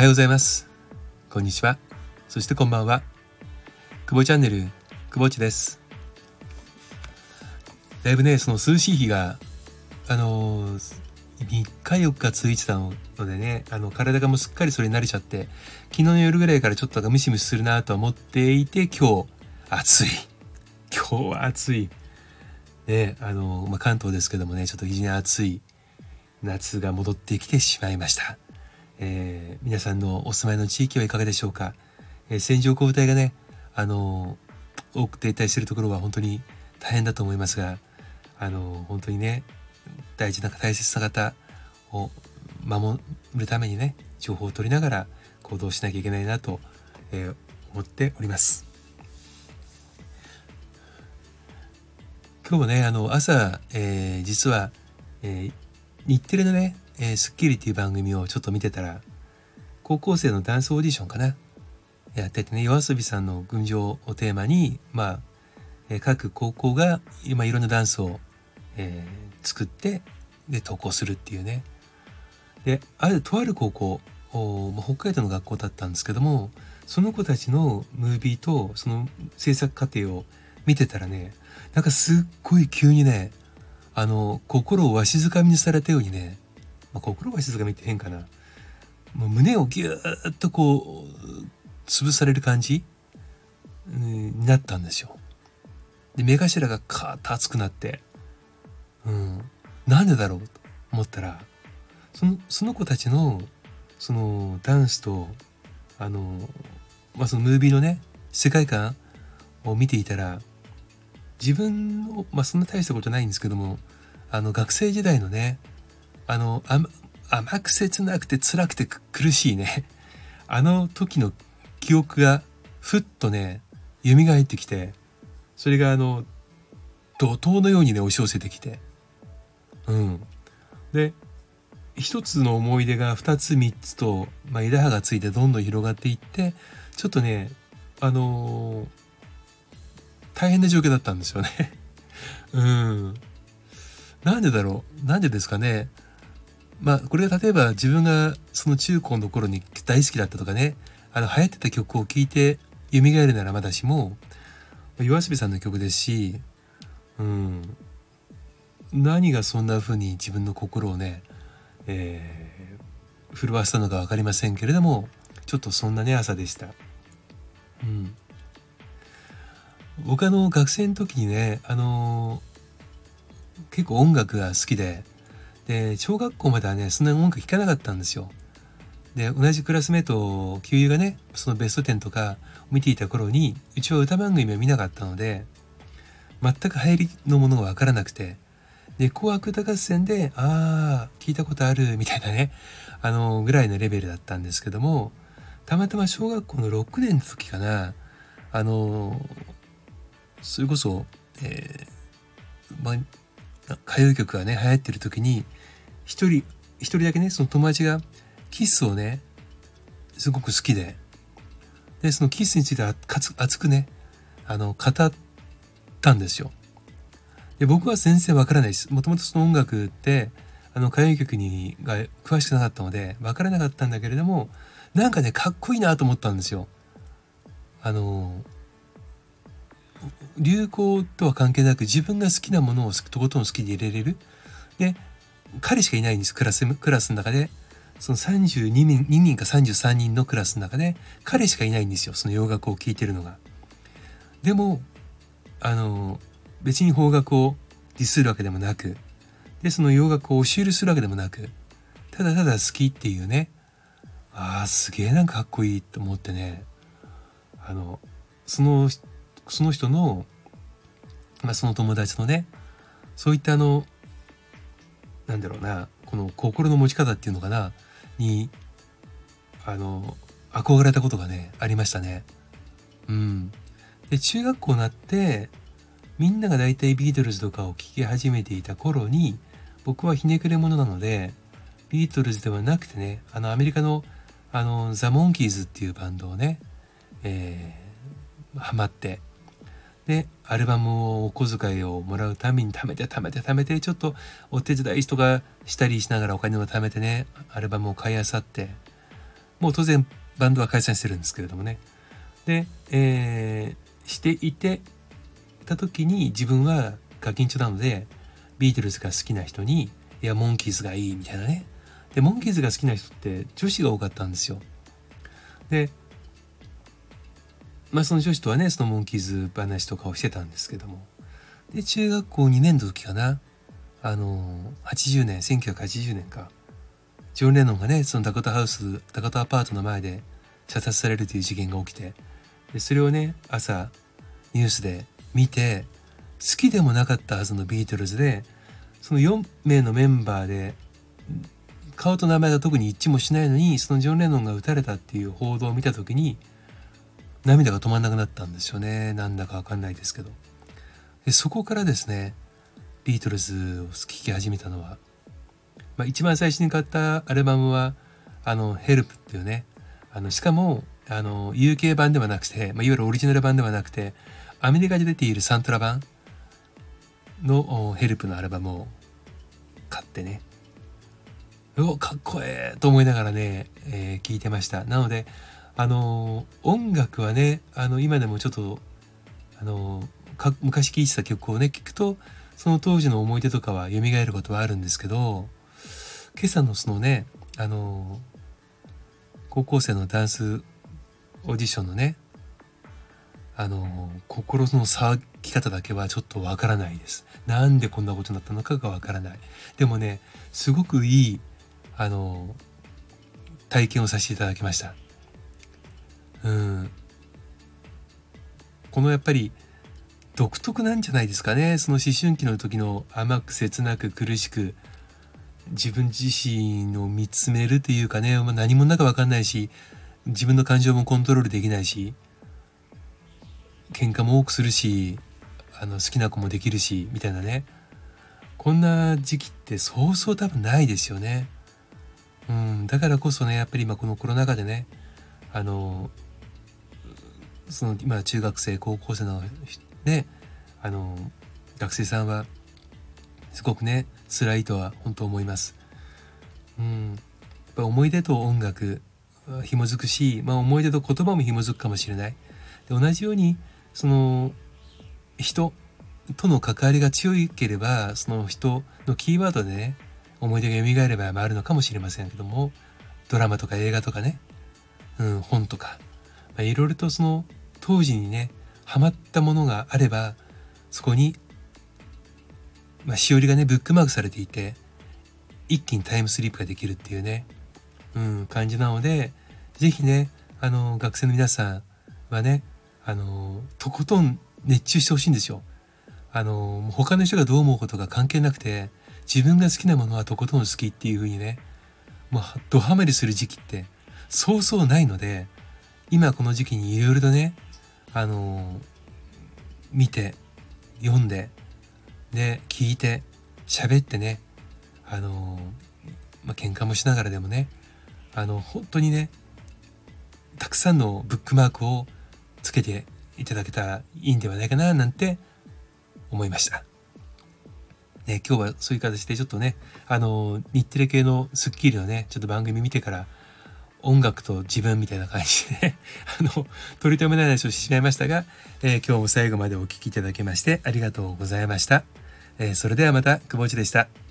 はようございます。こんにちは。そしてこんばんは。久保チャンネル久保地です。だいぶねその涼しい日があのー、3日4日続いてたのでねあの体がもうすっかりそれに慣れちゃって昨日の夜ぐらいからちょっとムシムシするなと思っていて今日暑い。今日は暑い。ねあの、まあ、関東ですけどもねちょっと非常に暑い夏が戻ってきてしまいました、えー、皆さんのお住まいの地域はいかがでしょうか、えー、線状降雨帯がねあの多く停滞しているところは本当に大変だと思いますがあの本当にね大事な大切な方を守るためにね情報を取りながら行動しなきゃいけないなと、えー、思っております。今日もねあの朝、えー、実は、えー、日テレのね「えー、スッキリ」っていう番組をちょっと見てたら高校生のダンスオーディションかな。やっててね yoasobi さんの群青をテーマにまあ、えー、各高校が今いろんなダンスを、えー、作ってで投稿するっていうね。であるとある高校北海道の学校だったんですけどもその子たちのムービーとその制作過程を見てたらねなんかすっごい急にねあの心をわしづかみにされたようにね、まあ、心わしづかみって変かなもう胸をギューッとこう潰される感じになったんですよ。で目頭がカーッと熱くなって、うん、なんでだろうと思ったらそのその子たちのそのダンスとあの、まあ、そのムービーのね世界観を見ていたら自分の、まあ、そんな大したことないんですけどもあの学生時代のねあの甘く切なくて辛くて苦しいね。あの時の記憶がふっとね蘇ってきてそれがあの怒涛のようにね押し寄せてきて。うん。で一つの思い出が二つ三つと、まあ、枝葉がついてどんどん広がっていってちょっとねあのー、大変な状況だったんですよね。うん。なんでだろう？なんでですかね？まあこれが例えば自分がその中高の頃に大好きだったとかねあの流行ってた曲を聴いて蘇るならまだしも yoasobi さんの曲ですし、うん、何がそんな風に自分の心をね、えー、震わせたのか分かりませんけれどもちょっとそんなね朝でした。うん、僕あの学生の時にねあの結構音楽が好きでで小学校まではねそんな音楽聴かなかったんですよ。で同じクラスメート給油がねそのベスト10とか見ていた頃にうちは歌番組は見なかったので全く流行りのものが分からなくてで紅白歌合戦でああ聞いたことあるみたいなねあのぐらいのレベルだったんですけどもたまたま小学校の6年の時かなあのそれこそ、えー、まあ、歌謡曲がね流行ってる時に一人一人だけねその友達がキスをねすごく好きででそのキスについて熱くねあの語ったんですよ。で僕は全然わからないです。もともとその音楽ってあの歌謡曲にが詳しくなかったのでわからなかったんだけれどもなんかねかっこいいなと思ったんですよ。あの流行とは関係なく自分が好きなものをとことん好きで入れれるで彼しかいないんですクラスクラスの中でその32人 ,2 人か33人のクラスの中で彼しかいないんですよその洋楽を聴いてるのが。でもあの別に邦楽をディスるわけでもなくでその洋楽を押し許するわけでもなくただただ好きっていうねああすげえなんかかっこいいと思ってねあのそのその人の、まあ、その友達のねそういったあのなんだろうなこの心の持ち方っていうのかなにあの憧れたことがねありましたね。うん、で中学校になってみんなが大体ビートルズとかを聴き始めていた頃に僕はひねくれ者なのでビートルズではなくてねあのアメリカのあのザ・モンキーズっていうバンドをね、えー、ハマってでアルバムをお小遣いをもらうために貯めて貯めて貯めてちょっとお手伝いとかしたりしながらお金を貯めてねアルバムを買いあさってもう当然バンドは解散してるんですけれどもね。で、えー、していてた時に自分はガキンチョなのでビートルズが好きな人にいやモンキーズがいいみたいなね。でモンキーズが好きな人って女子が多かったんですよ。でまあその女子とはねそのモンキーズ話とかをしてたんですけども。で中学校2年の時かな。あの80年1980年か。ジョン・レノンがねそのダコタハウスダコタアパートの前で射殺されるという事件が起きて。でそれをね朝ニュースで見て好きでもなかったはずのビートルズでその4名のメンバーで顔と名前が特に一致もしないのにそのジョン・レノンが撃たれたっていう報道を見た時に涙が止まんなくなったんですよね。なんだかわかんないですけど。でそこからですねビートルズを聴き始めたのは、まあ、一番最初に買ったアルバムはあの「ヘルプっていうねあのしかもあの UK 版ではなくて、まあ、いわゆるオリジナル版ではなくてアメリカで出ているサントラ版のヘルプのアルバムを買ってね。うおかっこええと思いながらね、えー、聞いてました。なのであの音楽はねあの今でもちょっとあの昔聴いてた曲をね聞くとその当時の思い出とかは蘇ることはあるんですけど今朝のそのねあの高校生のダンスオーディションのねあの心の騒ぎ方だけはちょっとわからないです。なんでこんなことになったのかがわからない。でもねすごくいいあの体験をさせていただきました。うん。このやっぱり独特なんじゃないですかね。その思春期の時の甘く切なく苦しく自分自身を見つめるというかね、まあ、何もなか分かんないし自分の感情もコントロールできないし喧嘩も多くするしあの好きな子もできるしみたいなね。こんな時期ってそうそう多分ないですよね。うん、だからこそねやっぱり今このコロナ禍でねあのその今中学生高校生のねあの学生さんはすごくね辛いとは本当思います。うん、やっぱ思い出と音楽紐づくし、まあ、思い出と言葉も紐づくかもしれない。で同じようにその人との関わりが強いければその人のキーワードでね思い出が蘇る場合もあるのかもしれませんけどもドラマとか映画とかね、うん、本とか、まあ、いろいろとその当時にねハマったものがあればそこに、まあ、しおりがねブックマークされていて一気にタイムスリップができるっていうね、うん、感じなので是非ねあの学生の皆さんはねあのとことん熱中してほしいんですよ。あの他の人がどう思うことが関係なくて自分が好きなものはとことん好きっていう風にねもうドハマりする時期ってそうそうないので今この時期にいろいろとねあの見て読んでで聞いて喋ってねあのまあ喧嘩もしながらでもねあの本当にねたくさんのブックマークをつけていただけたらいいんではないかななんて思いました。ね、今日はそういう形でちょっとねあの日テレ系の『スッキリ』のねちょっと番組見てから音楽と自分みたいな感じで、あの、取り留めない話をしてしまいましたが、えー、今日も最後までお聴きいただきましてありがとうございました。えー、それではまた、久保内でした。